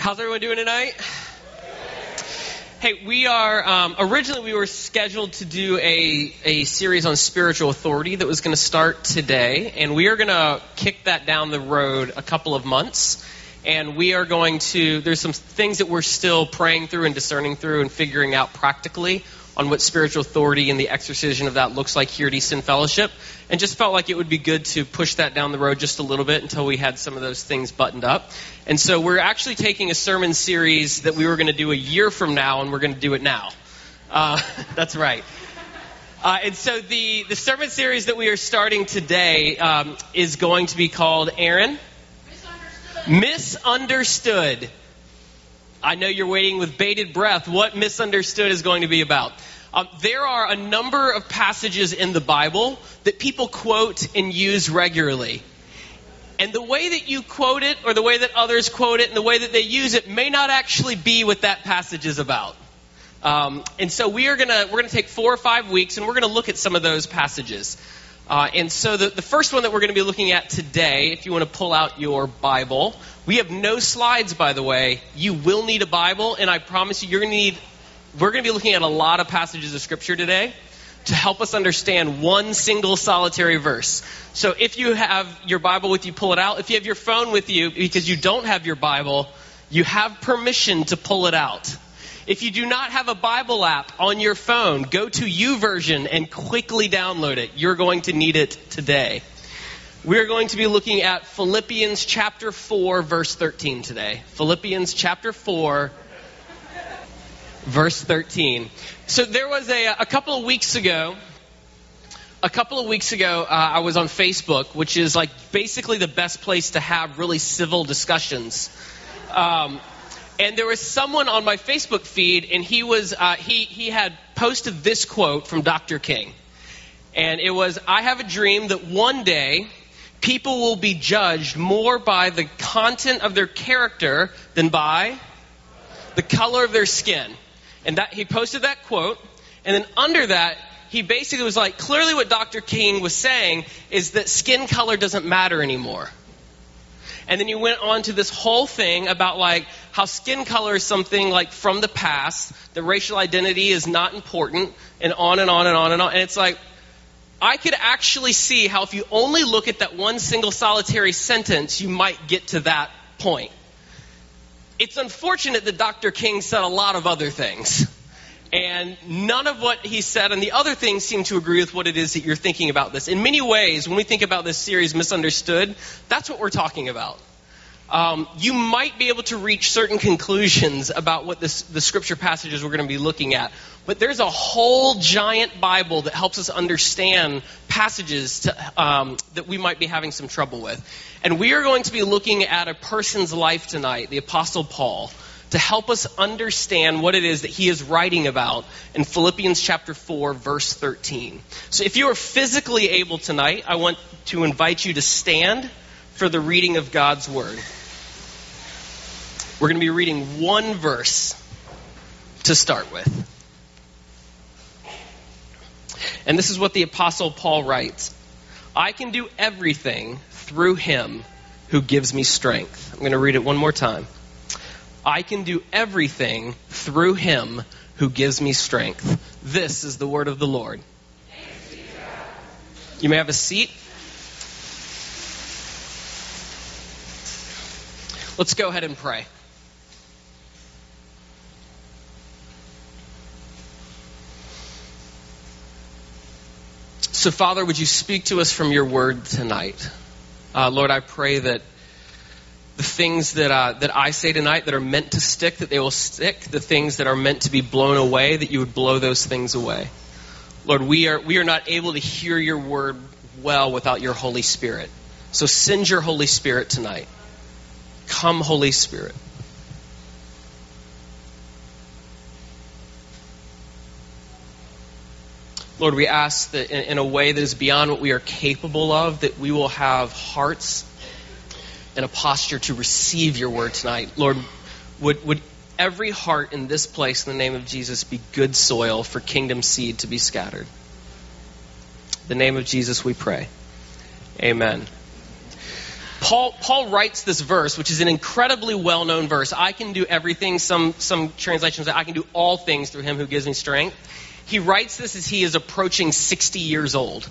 How's everyone doing tonight? Hey, we are um, originally we were scheduled to do a a series on spiritual authority that was going to start today, and we are going to kick that down the road a couple of months. And we are going to there's some things that we're still praying through and discerning through and figuring out practically on what spiritual authority and the exercision of that looks like here at Easton Fellowship, and just felt like it would be good to push that down the road just a little bit until we had some of those things buttoned up. And so we're actually taking a sermon series that we were going to do a year from now, and we're going to do it now. Uh, that's right. Uh, and so the, the sermon series that we are starting today um, is going to be called Aaron. Misunderstood. Misunderstood. I know you're waiting with bated breath. What misunderstood is going to be about? Um, there are a number of passages in the Bible that people quote and use regularly. And the way that you quote it, or the way that others quote it, and the way that they use it may not actually be what that passage is about. Um, and so we are gonna we're gonna take four or five weeks, and we're gonna look at some of those passages. Uh, and so the, the first one that we're going to be looking at today, if you want to pull out your Bible, we have no slides, by the way. You will need a Bible, and I promise you, you're going to need. We're going to be looking at a lot of passages of Scripture today to help us understand one single solitary verse. So if you have your Bible with you, pull it out. If you have your phone with you because you don't have your Bible, you have permission to pull it out. If you do not have a Bible app on your phone, go to YouVersion and quickly download it. You're going to need it today. We're going to be looking at Philippians chapter 4, verse 13 today. Philippians chapter 4, verse 13. So there was a, a couple of weeks ago, a couple of weeks ago, uh, I was on Facebook, which is like basically the best place to have really civil discussions. Um, and there was someone on my Facebook feed, and he was uh, he he had posted this quote from Dr. King, and it was, "I have a dream that one day." People will be judged more by the content of their character than by the color of their skin. And that he posted that quote, and then under that, he basically was like, clearly what Dr. King was saying is that skin color doesn't matter anymore. And then he went on to this whole thing about like how skin color is something like from the past, that racial identity is not important, and on and on and on and on. And it's like, I could actually see how if you only look at that one single solitary sentence, you might get to that point. It's unfortunate that Dr. King said a lot of other things. And none of what he said and the other things seem to agree with what it is that you're thinking about this. In many ways, when we think about this series, Misunderstood, that's what we're talking about. Um, you might be able to reach certain conclusions about what this, the scripture passages we're going to be looking at. But there's a whole giant Bible that helps us understand passages to, um, that we might be having some trouble with. And we are going to be looking at a person's life tonight, the Apostle Paul to help us understand what it is that he is writing about in Philippians chapter 4 verse 13. So if you are physically able tonight, I want to invite you to stand for the reading of God's word. We're going to be reading one verse to start with. And this is what the apostle Paul writes. I can do everything through him who gives me strength. I'm going to read it one more time. I can do everything through him who gives me strength. This is the word of the Lord. You may have a seat. Let's go ahead and pray. So, Father, would you speak to us from your word tonight? Uh, Lord, I pray that the things that, uh, that I say tonight that are meant to stick, that they will stick. The things that are meant to be blown away, that you would blow those things away. Lord, we are, we are not able to hear your word well without your Holy Spirit. So send your Holy Spirit tonight. Come, Holy Spirit. Lord, we ask that in, in, a way that is beyond what we are capable of, that we will have hearts and a posture to receive your word tonight. Lord, would, would every heart in this place, in the name of Jesus, be good soil for kingdom seed to be scattered? In the name of Jesus, we pray. Amen. Paul, Paul writes this verse, which is an incredibly well known verse. I can do everything. Some, some translations say, I can do all things through him who gives me strength. He writes this as he is approaching 60 years old.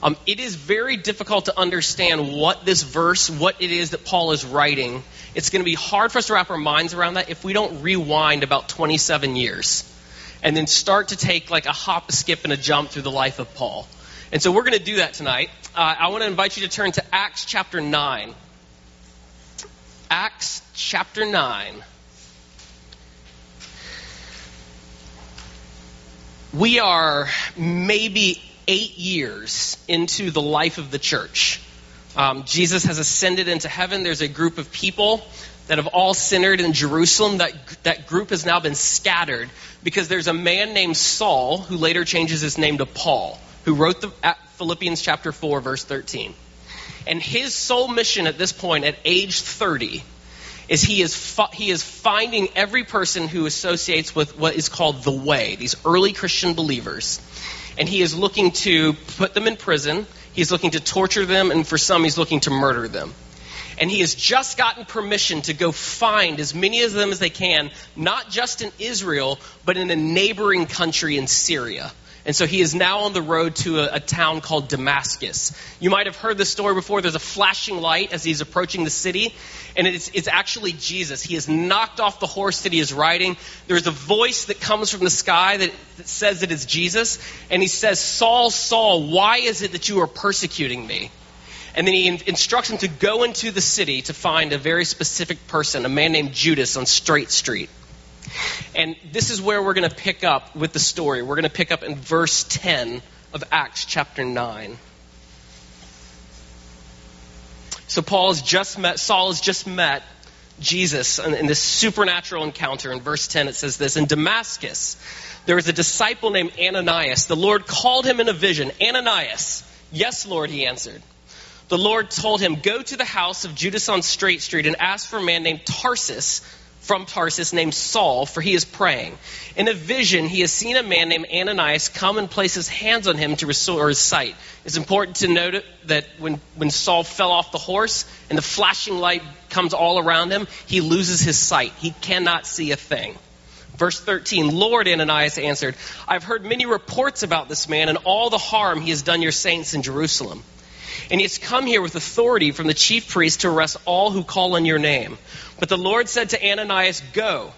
Um, it is very difficult to understand what this verse, what it is that Paul is writing. It's going to be hard for us to wrap our minds around that if we don't rewind about 27 years and then start to take like a hop, a skip, and a jump through the life of Paul. And so we're going to do that tonight. Uh, I want to invite you to turn to Acts chapter 9. Acts chapter 9. We are maybe eight years into the life of the church. Um, Jesus has ascended into heaven. There's a group of people that have all centered in Jerusalem. That, that group has now been scattered because there's a man named Saul who later changes his name to Paul who wrote the, Philippians chapter 4, verse 13. And his sole mission at this point, at age 30, is he is, fi- he is finding every person who associates with what is called the way, these early Christian believers. And he is looking to put them in prison, he's looking to torture them, and for some, he's looking to murder them. And he has just gotten permission to go find as many of them as they can, not just in Israel, but in a neighboring country in Syria. And so he is now on the road to a, a, town called Damascus. You might have heard this story before. There's a flashing light as he's approaching the city, and it's, it's actually Jesus. He has knocked off the horse that he is riding. There's a voice that comes from the sky that, that says it's Jesus, and he says, Saul, Saul, why is it that you are persecuting me? And then he instructs him to go into the city to find a very specific person, a man named Judas on Straight Street. And this is where we're going to pick up with the story. We're going to pick up in verse 10 of Acts chapter 9. So Paul has just met, Saul has just met Jesus in, in this supernatural encounter. In verse 10, it says this In Damascus, there was a disciple named Ananias. The Lord called him in a vision Ananias. Yes, Lord, he answered. The Lord told him, Go to the house of Judas on Straight Street and ask for a man named Tarsus from Tarsus named Saul, for he is praying. In a vision, he has seen a man named Ananias come and place his hands on him to restore his sight. It's important to note that when, when Saul fell off the horse and the flashing light comes all around him, he loses his sight. He cannot see a thing. Verse 13 Lord, Ananias answered, I've heard many reports about this man and all the harm he has done your saints in Jerusalem. And he has come here with authority from the chief priest to arrest all who call on your name. But the Lord said to Ananias, Go.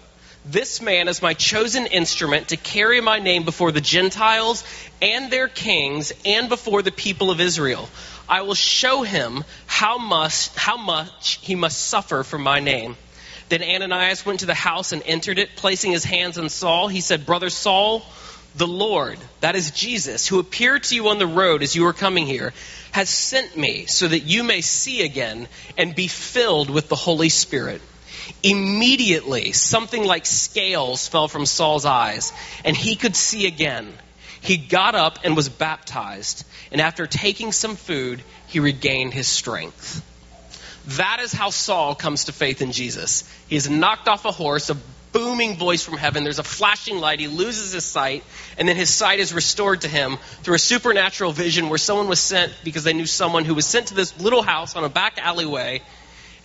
This man is my chosen instrument to carry my name before the Gentiles and their kings and before the people of Israel. I will show him how much, how much he must suffer for my name. Then Ananias went to the house and entered it, placing his hands on Saul. He said, Brother Saul, the Lord, that is Jesus, who appeared to you on the road as you were coming here, has sent me so that you may see again and be filled with the Holy Spirit. Immediately, something like scales fell from Saul's eyes, and he could see again. He got up and was baptized, and after taking some food, he regained his strength. That is how Saul comes to faith in Jesus. He is knocked off a horse, booming voice from heaven. There's a flashing light. He loses his sight, and then his sight is restored to him through a supernatural vision where someone was sent because they knew someone who was sent to this little house on a back alleyway,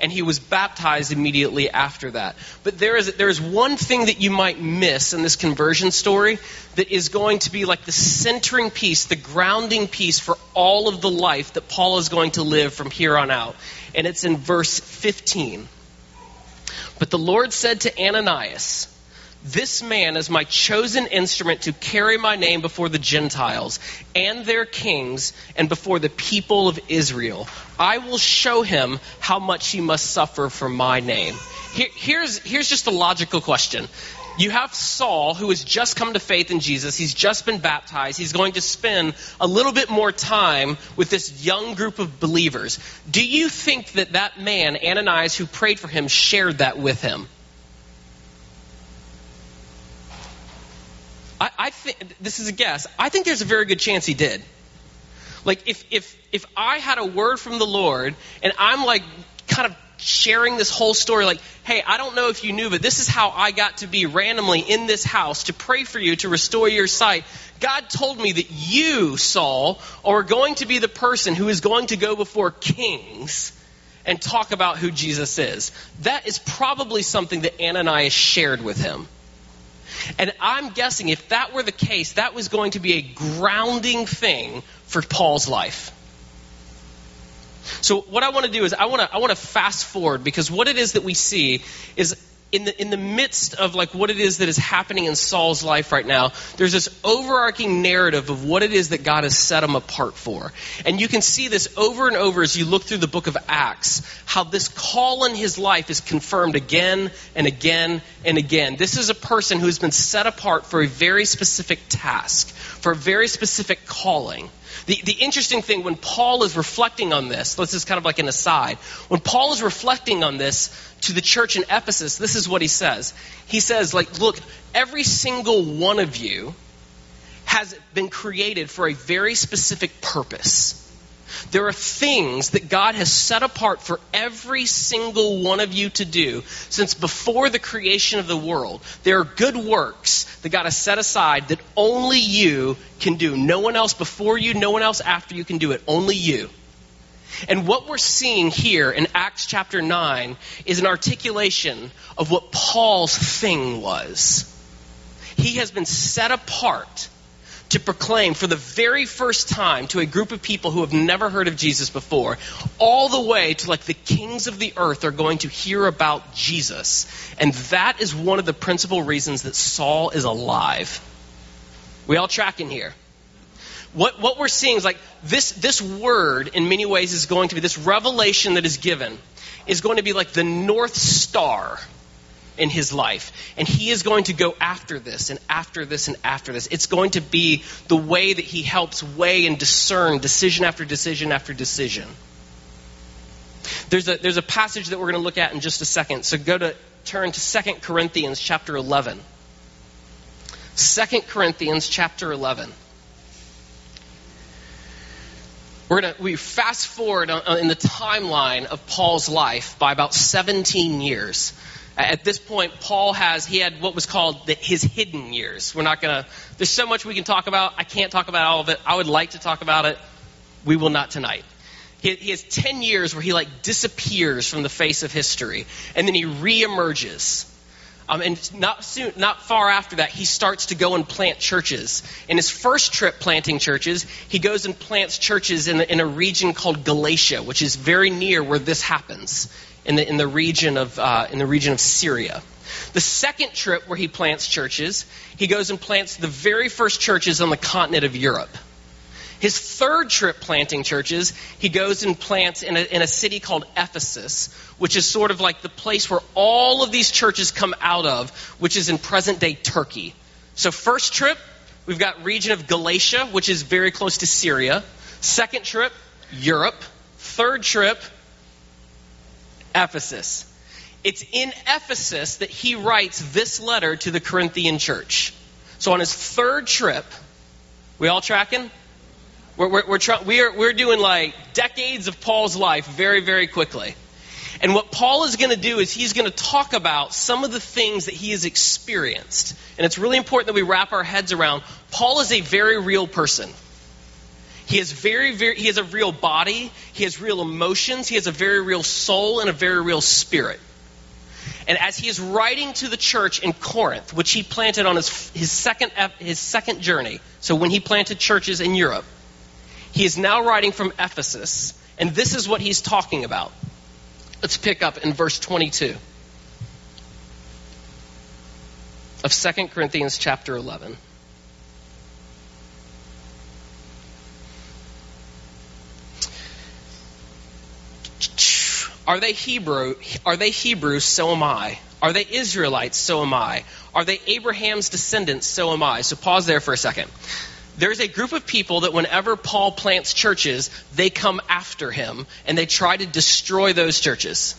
and he was baptized immediately after that. But there is, there is one thing that you might miss in this conversion story that is going to be like the centering piece, the grounding piece for all of the life that Paul is going to live from here on out. And it's in verse 15. But the Lord said to Ananias, This man is my chosen instrument to carry my name before the Gentiles and their kings and before the people of Israel. I will show him how much he must suffer for my name. Here, here's, here's just a logical question you have Saul, who has just come to faith in Jesus. He's just been baptized. He's going to spend a little bit more time with this young group of believers. Do you think that that man, Ananias, who prayed for him, shared that with him? I, I think this is a guess. I think there's a very good chance he did. Like if if if I had a word from the Lord and I'm like kind of sharing this whole story like, hey, I don't know if you knew, but this is how I got to be randomly in this house to pray for you to restore your sight. God told me that you, Saul, are going to be the person who is going to go before kings and talk about who Jesus is. That is probably something that Ananias shared with him. And I'm guessing if that were the case, that was going to be a grounding thing for Paul's life. So what I want to do is I want to I want to fast forward because what it is that we see is in the in the midst of like what it is that is happening in Saul's life right now, there's this overarching narrative of what it is that God has set him apart for. And you can see this over and over as you look through the book of Acts, how this call in his life is confirmed again and again and again. This is a person who's been set apart for a very specific task, for a very specific calling. The, the interesting thing when Paul is reflecting on this, this is kind of like an aside, when Paul is reflecting on this to the church in Ephesus, this is what he says. He says, like, look, every single one of you has been created for a very specific purpose. There are things that God has set apart for every single one of you to do since before the creation of the world. There are good works that God has set aside that only you can do. No one else before you, no one else after you can do it. Only you. And what we're seeing here in Acts chapter 9 is an articulation of what Paul's thing was. He has been set apart to proclaim for the very first time to a group of people who have never heard of Jesus before, all the way to like the kings of the earth are going to hear about Jesus. And that is one of the principal reasons that Saul is alive. We all tracking here. What, what we're seeing is like this, this word, in many ways, is going to be this revelation that is given, is going to be like the North Star in his life. And he is going to go after this and after this and after this. It's going to be the way that he helps weigh and discern decision after decision after decision. There's a, there's a passage that we're going to look at in just a second. So go to turn to 2 Corinthians chapter 11. 2 Corinthians chapter 11. We're going to we fast forward in the timeline of Paul's life by about 17 years. At this point, Paul has, he had what was called the, his hidden years. We're not going to, there's so much we can talk about. I can't talk about all of it. I would like to talk about it. We will not tonight. He, he has 10 years where he like disappears from the face of history and then he reemerges. Um, and not soon, not far after that, he starts to go and plant churches. In his first trip planting churches, he goes and plants churches in, the, in a region called Galatia, which is very near where this happens in the, in the, region, of, uh, in the region of Syria. The second trip where he plants churches, he goes and plants the very first churches on the continent of Europe. His third trip planting churches, he goes and plants in a, in a city called Ephesus, which is sort of like the place where all of these churches come out of, which is in present day Turkey. So, first trip, we've got region of Galatia, which is very close to Syria. Second trip, Europe. Third trip, Ephesus. It's in Ephesus that he writes this letter to the Corinthian church. So on his third trip, we all tracking? We're, we're, we're, we're, we're doing like decades of Paul's life very, very quickly. And what Paul is going to do is he's going to talk about some of the things that he has experienced. And it's really important that we wrap our heads around Paul is a very real person. He has very, very, he has a real body, he has real emotions, he has a very real soul, and a very real spirit. And as he is writing to the church in Corinth, which he planted on his, his, second, his second journey, so when he planted churches in Europe, he is now writing from Ephesus, and this is what he's talking about. Let's pick up in verse 22 of 2 Corinthians chapter 11. Are they Hebrew? Are they Hebrews? So am I. Are they Israelites? So am I. Are they Abraham's descendants? So am I. So pause there for a second. There's a group of people that whenever Paul plants churches, they come after him and they try to destroy those churches.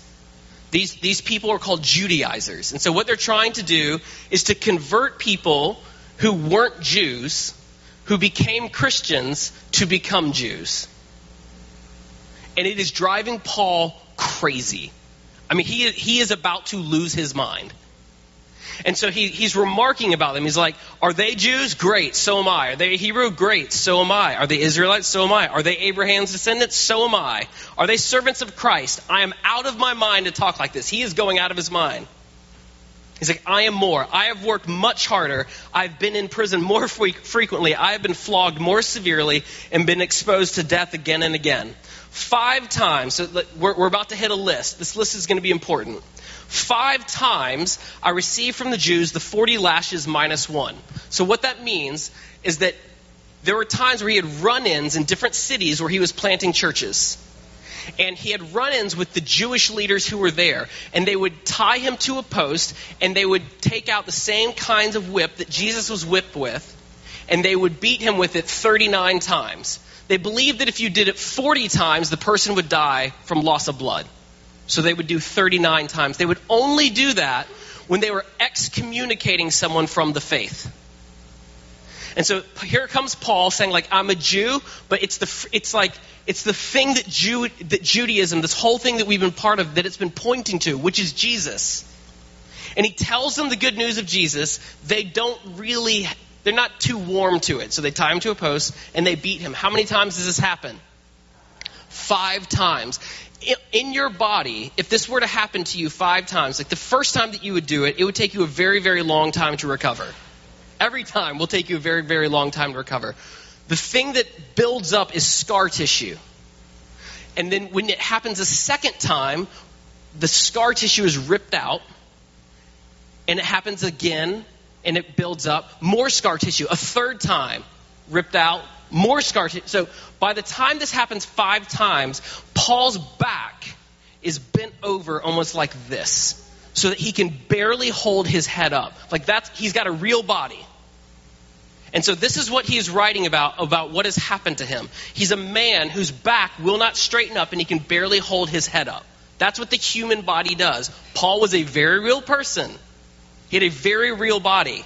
These, these people are called Judaizers. And so what they're trying to do is to convert people who weren't Jews, who became Christians, to become Jews. And it is driving Paul crazy. I mean, he, he is about to lose his mind. And so he, he's remarking about them. He's like, Are they Jews? Great, so am I. Are they Hebrew? Great, so am I. Are they Israelites? So am I. Are they Abraham's descendants? So am I. Are they servants of Christ? I am out of my mind to talk like this. He is going out of his mind. He's like, I am more. I have worked much harder. I've been in prison more fre- frequently. I have been flogged more severely and been exposed to death again and again. Five times, so we're, we're about to hit a list. This list is going to be important. Five times I received from the Jews the 40 lashes minus one. So what that means is that there were times where he had run ins in different cities where he was planting churches. And he had run ins with the Jewish leaders who were there. And they would tie him to a post and they would take out the same kinds of whip that Jesus was whipped with. And they would beat him with it 39 times. They believed that if you did it 40 times, the person would die from loss of blood. So they would do 39 times. They would only do that when they were excommunicating someone from the faith. And so here comes Paul saying, like, I'm a Jew, but it's the it's like it's the thing that Jew that Judaism, this whole thing that we've been part of, that it's been pointing to, which is Jesus. And he tells them the good news of Jesus. They don't really they're not too warm to it. So they tie him to a post and they beat him. How many times does this happen? Five times in your body, if this were to happen to you five times, like the first time that you would do it, it would take you a very, very long time to recover. Every time will take you a very, very long time to recover. The thing that builds up is scar tissue. And then when it happens a second time, the scar tissue is ripped out, and it happens again, and it builds up. More scar tissue. A third time, ripped out, more scar tissue. So by the time this happens five times, Paul's back is bent over almost like this, so that he can barely hold his head up. Like that's he's got a real body. And so this is what he's writing about about what has happened to him. He's a man whose back will not straighten up and he can barely hold his head up. That's what the human body does. Paul was a very real person. He had a very real body.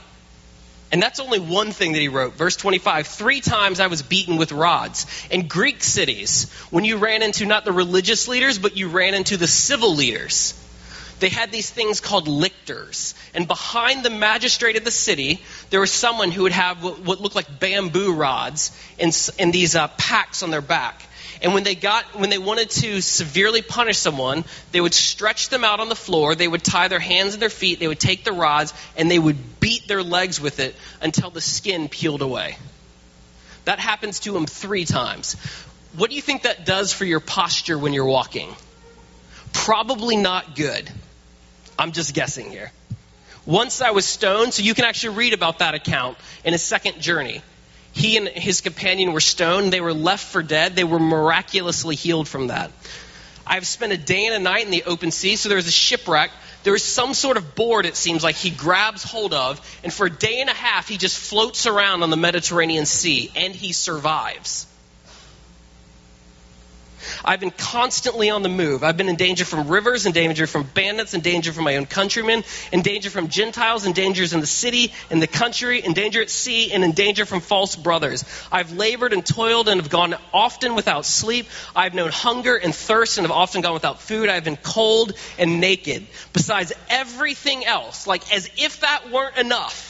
And that's only one thing that he wrote. Verse 25 Three times I was beaten with rods. In Greek cities, when you ran into not the religious leaders, but you ran into the civil leaders, they had these things called lictors. And behind the magistrate of the city, there was someone who would have what looked like bamboo rods and, and these uh, packs on their back. And when they got when they wanted to severely punish someone, they would stretch them out on the floor, they would tie their hands and their feet, they would take the rods and they would beat their legs with it until the skin peeled away. That happens to them 3 times. What do you think that does for your posture when you're walking? Probably not good. I'm just guessing here. Once I was stoned, so you can actually read about that account in a second journey. He and his companion were stoned. They were left for dead. They were miraculously healed from that. I've spent a day and a night in the open sea. So there's a shipwreck. There is some sort of board, it seems like, he grabs hold of. And for a day and a half, he just floats around on the Mediterranean Sea. And he survives. I've been constantly on the move. I've been in danger from rivers, in danger from bandits, in danger from my own countrymen, in danger from Gentiles, in dangers in the city, in the country, in danger at sea, and in danger from false brothers. I've labored and toiled and have gone often without sleep. I've known hunger and thirst and have often gone without food. I've been cold and naked. Besides everything else, like as if that weren't enough,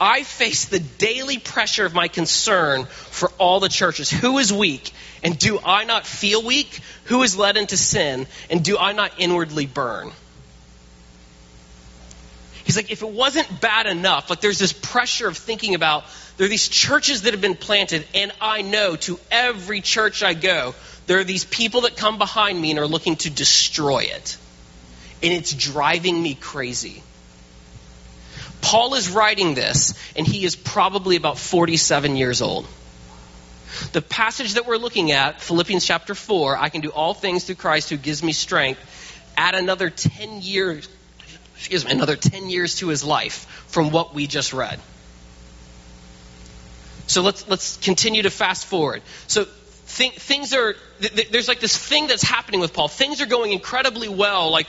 I face the daily pressure of my concern for all the churches. Who is weak? And do I not feel weak? Who is led into sin? And do I not inwardly burn? He's like, if it wasn't bad enough, like there's this pressure of thinking about there are these churches that have been planted, and I know to every church I go, there are these people that come behind me and are looking to destroy it. And it's driving me crazy. Paul is writing this, and he is probably about 47 years old. The passage that we're looking at, Philippians chapter 4, I can do all things through Christ who gives me strength, add another 10 years, excuse me, another 10 years to his life from what we just read. So let's, let's continue to fast forward. So th- things are, th- there's like this thing that's happening with Paul. Things are going incredibly well, like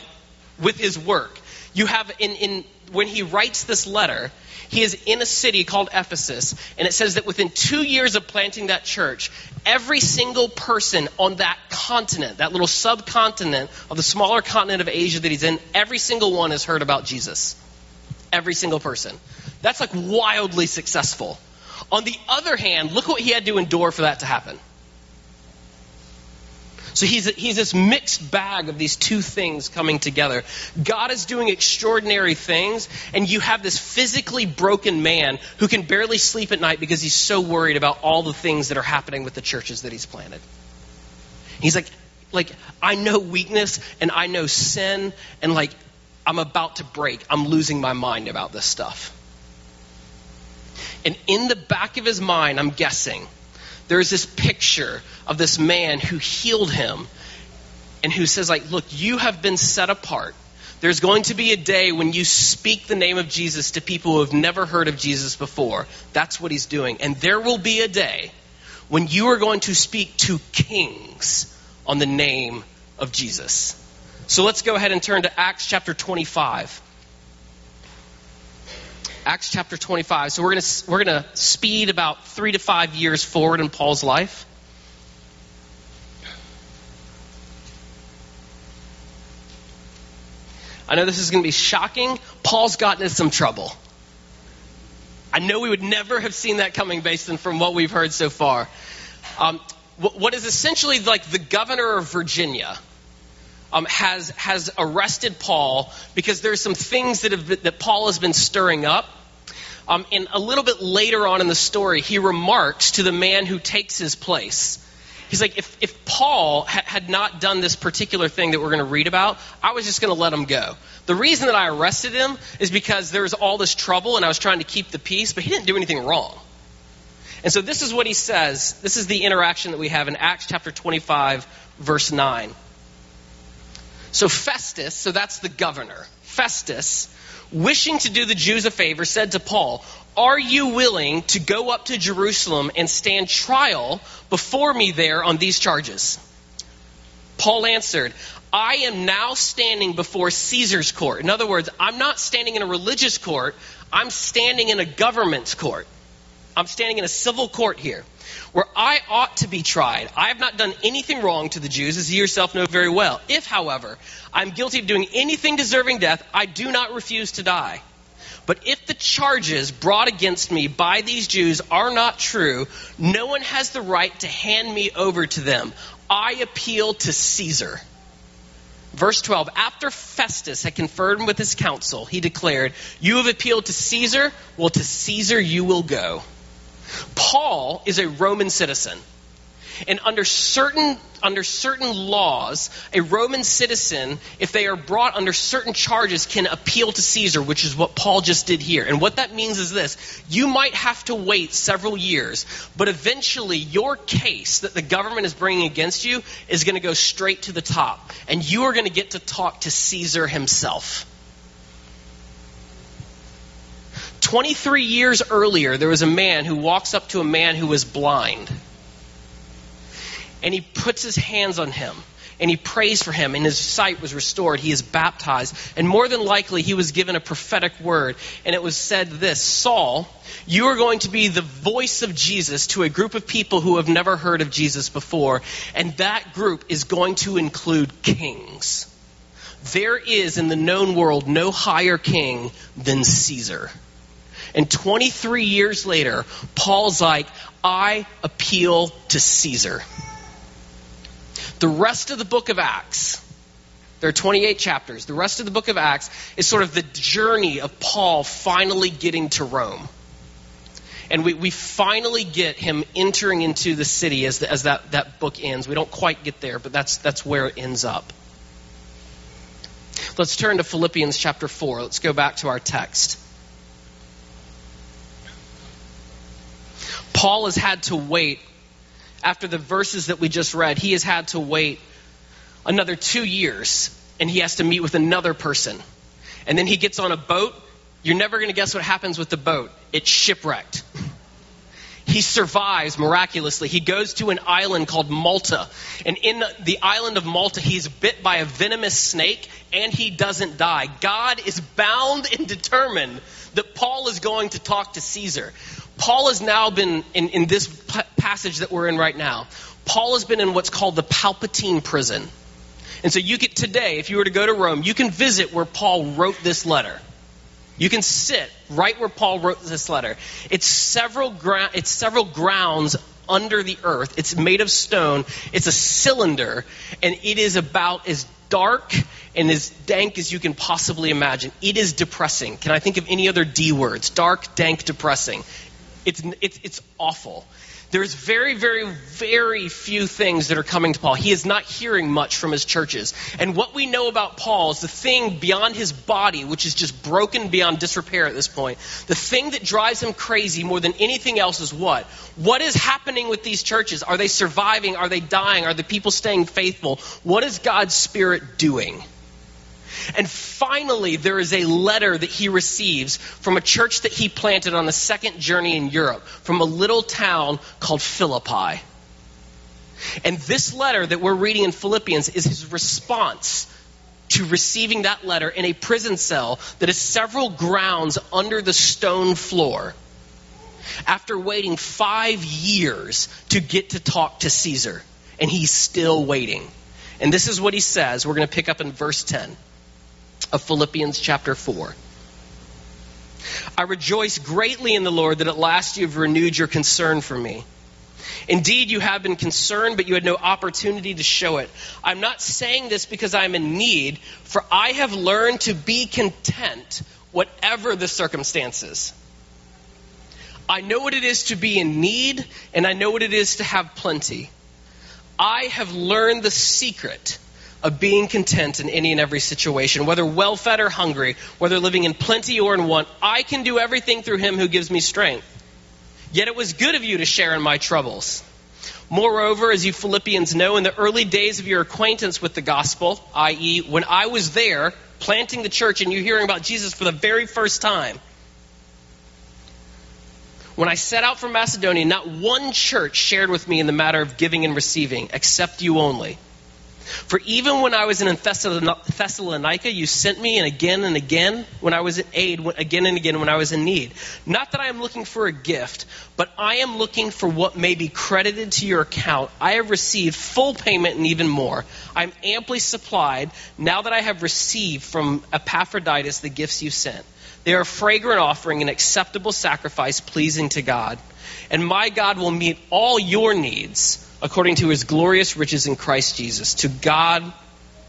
with his work. You have in, in when he writes this letter, he is in a city called Ephesus, and it says that within two years of planting that church, every single person on that continent, that little subcontinent of the smaller continent of Asia that he's in, every single one has heard about Jesus. Every single person. That's like wildly successful. On the other hand, look what he had to endure for that to happen. So he's, he's this mixed bag of these two things coming together. God is doing extraordinary things, and you have this physically broken man who can barely sleep at night because he's so worried about all the things that are happening with the churches that he's planted. He's like, like, I know weakness and I know sin, and like, I'm about to break. I'm losing my mind about this stuff. And in the back of his mind, I'm guessing, there's this picture of this man who healed him and who says, like, look, you have been set apart. There's going to be a day when you speak the name of Jesus to people who have never heard of Jesus before. That's what he's doing. And there will be a day when you are going to speak to kings on the name of Jesus. So let's go ahead and turn to Acts chapter 25. Acts chapter 25. So we're going to we're going to speed about 3 to 5 years forward in Paul's life. I know this is going to be shocking. Paul's gotten into some trouble. I know we would never have seen that coming based on from what we've heard so far. Um, what is essentially like the governor of Virginia um, has has arrested Paul because there's some things that have been, that Paul has been stirring up. Um, and a little bit later on in the story, he remarks to the man who takes his place. He's like, if, if Paul ha- had not done this particular thing that we're going to read about, I was just going to let him go. The reason that I arrested him is because there was all this trouble and I was trying to keep the peace, but he didn't do anything wrong. And so this is what he says. This is the interaction that we have in Acts chapter 25, verse 9. So Festus, so that's the governor, Festus, wishing to do the Jews a favor, said to Paul, Are you willing to go up to Jerusalem and stand trial before me there on these charges? Paul answered, I am now standing before Caesar's court. In other words, I'm not standing in a religious court, I'm standing in a government's court. I'm standing in a civil court here where I ought to be tried. I have not done anything wrong to the Jews, as you yourself know very well. If, however, I'm guilty of doing anything deserving death, I do not refuse to die. But if the charges brought against me by these Jews are not true, no one has the right to hand me over to them. I appeal to Caesar. Verse 12 After Festus had conferred with his council, he declared, You have appealed to Caesar? Well, to Caesar you will go. Paul is a Roman citizen. And under certain, under certain laws, a Roman citizen, if they are brought under certain charges, can appeal to Caesar, which is what Paul just did here. And what that means is this you might have to wait several years, but eventually your case that the government is bringing against you is going to go straight to the top. And you are going to get to talk to Caesar himself. 23 years earlier, there was a man who walks up to a man who was blind. And he puts his hands on him and he prays for him, and his sight was restored. He is baptized. And more than likely, he was given a prophetic word. And it was said this Saul, you are going to be the voice of Jesus to a group of people who have never heard of Jesus before. And that group is going to include kings. There is in the known world no higher king than Caesar. And 23 years later, Paul's like, I appeal to Caesar. The rest of the book of Acts, there are 28 chapters. The rest of the book of Acts is sort of the journey of Paul finally getting to Rome. And we, we finally get him entering into the city as, the, as that, that book ends. We don't quite get there, but that's, that's where it ends up. Let's turn to Philippians chapter 4. Let's go back to our text. Paul has had to wait, after the verses that we just read, he has had to wait another two years and he has to meet with another person. And then he gets on a boat. You're never going to guess what happens with the boat. It's shipwrecked. He survives miraculously. He goes to an island called Malta. And in the island of Malta, he's bit by a venomous snake and he doesn't die. God is bound and determined that Paul is going to talk to Caesar. Paul has now been in, in this passage that we're in right now. Paul has been in what's called the Palpatine prison. And so you get today, if you were to go to Rome, you can visit where Paul wrote this letter. You can sit right where Paul wrote this letter. It's several, it's several grounds under the earth. It's made of stone. It's a cylinder, and it is about as dark and as dank as you can possibly imagine. It is depressing. Can I think of any other D words? Dark, dank, depressing. It's, it's, it's awful. There's very, very, very few things that are coming to Paul. He is not hearing much from his churches. And what we know about Paul is the thing beyond his body, which is just broken beyond disrepair at this point. The thing that drives him crazy more than anything else is what? What is happening with these churches? Are they surviving? Are they dying? Are the people staying faithful? What is God's Spirit doing? And finally, there is a letter that he receives from a church that he planted on the second journey in Europe, from a little town called Philippi. And this letter that we're reading in Philippians is his response to receiving that letter in a prison cell that is several grounds under the stone floor after waiting five years to get to talk to Caesar. And he's still waiting. And this is what he says. We're going to pick up in verse 10 of Philippians chapter 4. I rejoice greatly in the Lord that at last you have renewed your concern for me. Indeed, you have been concerned, but you had no opportunity to show it. I'm not saying this because I'm in need, for I have learned to be content, whatever the circumstances. I know what it is to be in need, and I know what it is to have plenty. I have learned the secret of being content in any and every situation, whether well fed or hungry, whether living in plenty or in want. I can do everything through him who gives me strength. Yet it was good of you to share in my troubles. Moreover, as you Philippians know, in the early days of your acquaintance with the gospel, i.e., when I was there planting the church and you hearing about Jesus for the very first time, when I set out from Macedonia, not one church shared with me in the matter of giving and receiving, except you only. For even when I was in Thessalonica, you sent me, and again and again when I was in aid, again and again when I was in need. Not that I am looking for a gift, but I am looking for what may be credited to your account. I have received full payment and even more. I am amply supplied now that I have received from Epaphroditus the gifts you sent. They are a fragrant offering, an acceptable sacrifice pleasing to God. And my God will meet all your needs according to his glorious riches in Christ Jesus. To God,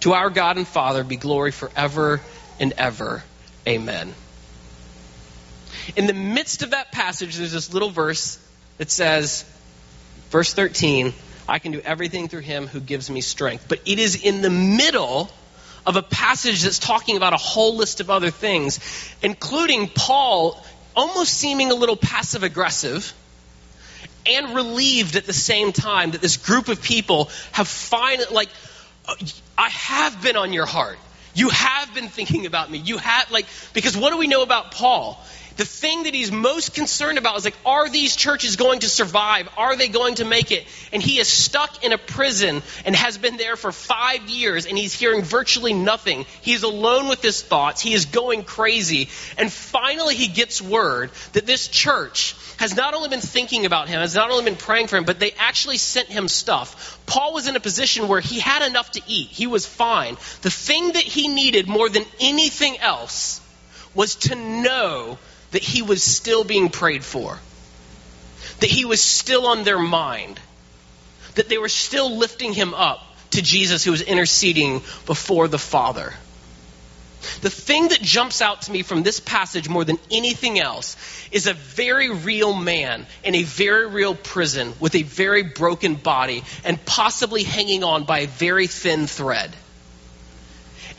to our God and Father, be glory forever and ever. Amen. In the midst of that passage, there's this little verse that says, verse 13, I can do everything through him who gives me strength. But it is in the middle of a passage that's talking about a whole list of other things, including Paul almost seeming a little passive aggressive and relieved at the same time that this group of people have finally, like, I have been on your heart. You have been thinking about me. You have, like, because what do we know about Paul? The thing that he's most concerned about is like, are these churches going to survive? Are they going to make it? And he is stuck in a prison and has been there for five years and he's hearing virtually nothing. He's alone with his thoughts. He is going crazy. And finally he gets word that this church has not only been thinking about him, has not only been praying for him, but they actually sent him stuff. Paul was in a position where he had enough to eat. He was fine. The thing that he needed more than anything else was to know that he was still being prayed for, that he was still on their mind, that they were still lifting him up to Jesus who was interceding before the Father. The thing that jumps out to me from this passage more than anything else is a very real man in a very real prison with a very broken body and possibly hanging on by a very thin thread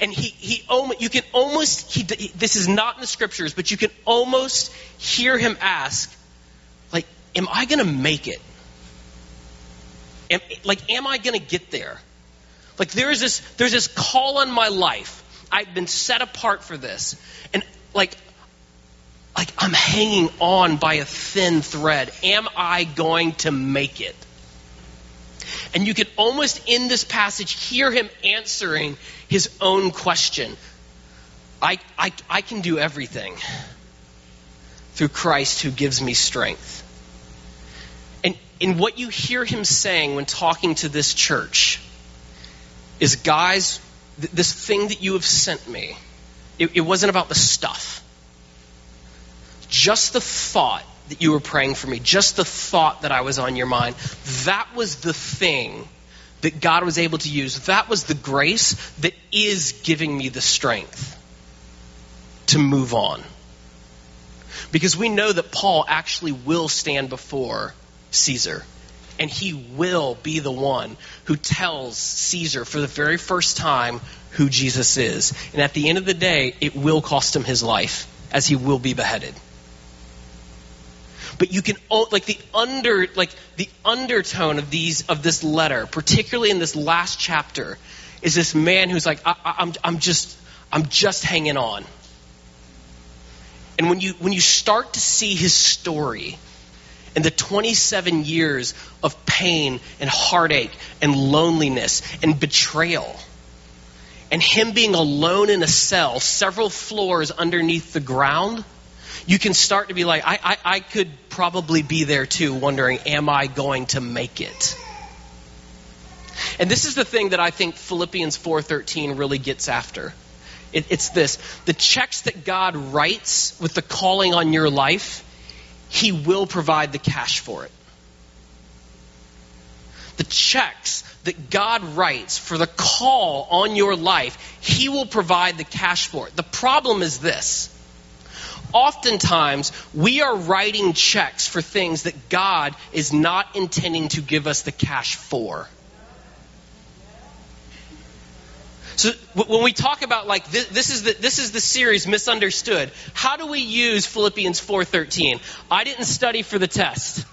and he, he you can almost, he, this is not in the scriptures, but you can almost hear him ask, like, am I going to make it? Am, like, am I going to get there? Like, there is this, there's this call on my life. I've been set apart for this. And, like, like I'm hanging on by a thin thread. Am I going to make it? And you can almost in this passage hear him answering his own question I, I, I can do everything through Christ who gives me strength. And, and what you hear him saying when talking to this church is, guys, th- this thing that you have sent me, it, it wasn't about the stuff. just the thought that you were praying for me, just the thought that I was on your mind, that was the thing that God was able to use. That was the grace that is giving me the strength to move on. Because we know that Paul actually will stand before Caesar. And he will be the one who tells Caesar for the very first time who Jesus is. And at the end of the day, it will cost him his life, as he will be beheaded. But you can like the under like the undertone of these of this letter, particularly in this last chapter, is this man who's like, I, I'm I'm just I'm just hanging on. And when you when you start to see his story, and the 27 years of pain and heartache and loneliness and betrayal. And him being alone in a cell, several floors underneath the ground, you can start to be like, I, I, I could probably be there too, wondering, am I going to make it? And this is the thing that I think Philippians 4:13 really gets after. It, it's this: the checks that God writes with the calling on your life he will provide the cash for it. The checks that God writes for the call on your life, He will provide the cash for it. The problem is this. Oftentimes, we are writing checks for things that God is not intending to give us the cash for. So when we talk about like this, this, is the this is the series misunderstood. How do we use Philippians 4:13? I didn't study for the test.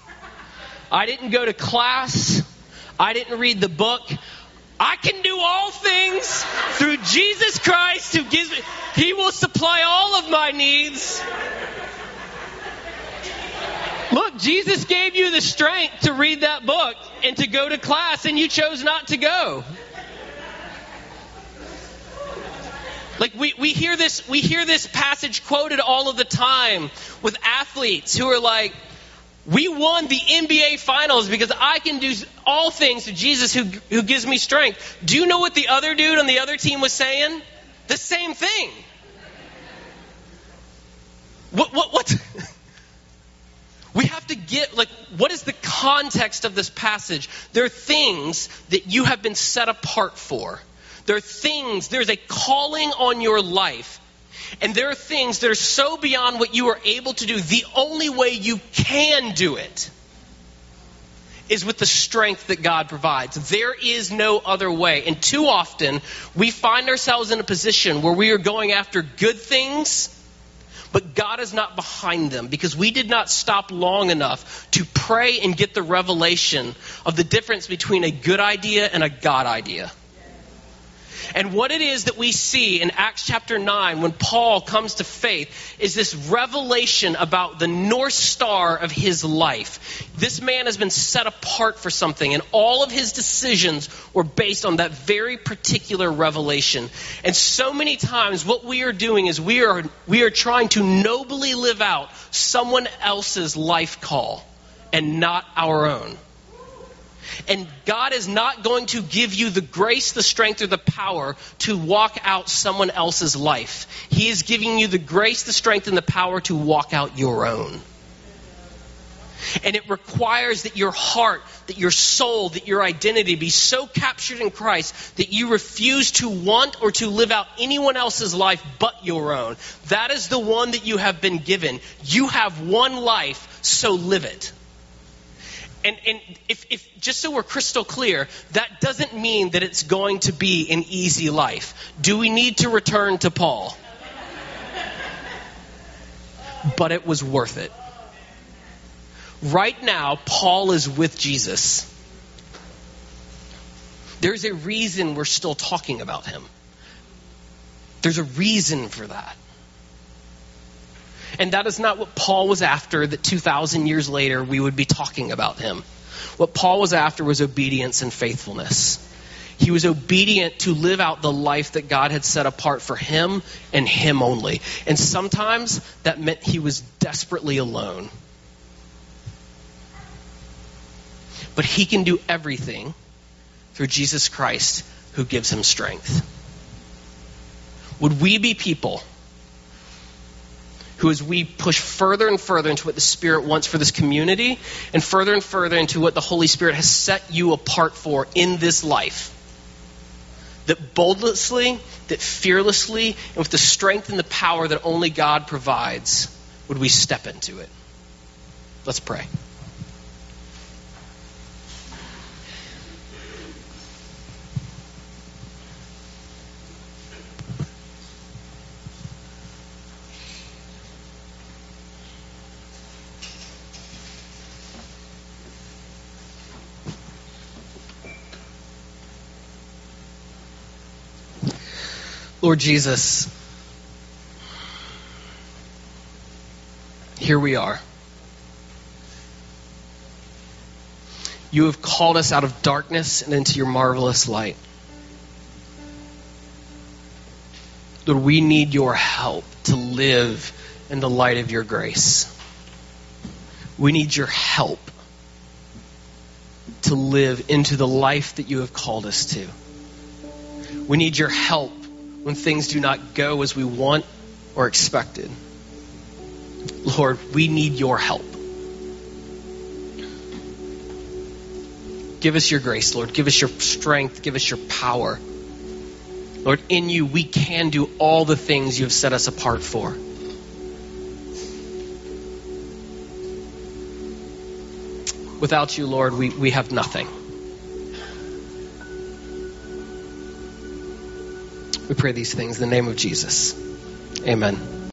I didn't go to class. I didn't read the book. I can do all things through Jesus Christ who gives me he will supply all of my needs. Look, Jesus gave you the strength to read that book and to go to class and you chose not to go. Like we, we hear this we hear this passage quoted all of the time with athletes who are like, we won the NBA finals because I can do all things to Jesus who, who gives me strength. Do you know what the other dude on the other team was saying? The same thing. What, what, what? we have to get, like, what is the context of this passage? There are things that you have been set apart for. There are things, there's a calling on your life. And there are things that are so beyond what you are able to do. The only way you can do it is with the strength that God provides. There is no other way. And too often, we find ourselves in a position where we are going after good things, but God is not behind them because we did not stop long enough to pray and get the revelation of the difference between a good idea and a God idea. And what it is that we see in Acts chapter 9 when Paul comes to faith is this revelation about the North Star of his life. This man has been set apart for something, and all of his decisions were based on that very particular revelation. And so many times, what we are doing is we are, we are trying to nobly live out someone else's life call and not our own. And God is not going to give you the grace, the strength, or the power to walk out someone else's life. He is giving you the grace, the strength, and the power to walk out your own. And it requires that your heart, that your soul, that your identity be so captured in Christ that you refuse to want or to live out anyone else's life but your own. That is the one that you have been given. You have one life, so live it. And, and if, if, just so we're crystal clear, that doesn't mean that it's going to be an easy life. Do we need to return to Paul? But it was worth it. Right now, Paul is with Jesus. There's a reason we're still talking about him. There's a reason for that. And that is not what Paul was after, that 2,000 years later we would be talking about him. What Paul was after was obedience and faithfulness. He was obedient to live out the life that God had set apart for him and him only. And sometimes that meant he was desperately alone. But he can do everything through Jesus Christ who gives him strength. Would we be people who, as we push further and further into what the Spirit wants for this community, and further and further into what the Holy Spirit has set you apart for in this life, that boldly, that fearlessly, and with the strength and the power that only God provides, would we step into it. Let's pray. Lord Jesus, here we are. You have called us out of darkness and into your marvelous light. Lord, we need your help to live in the light of your grace. We need your help to live into the life that you have called us to. We need your help when things do not go as we want or expected. Lord, we need your help. Give us your grace, Lord. Give us your strength. Give us your power. Lord, in you we can do all the things you have set us apart for. Without you, Lord, we, we have nothing. Pray these things in the name of Jesus. Amen.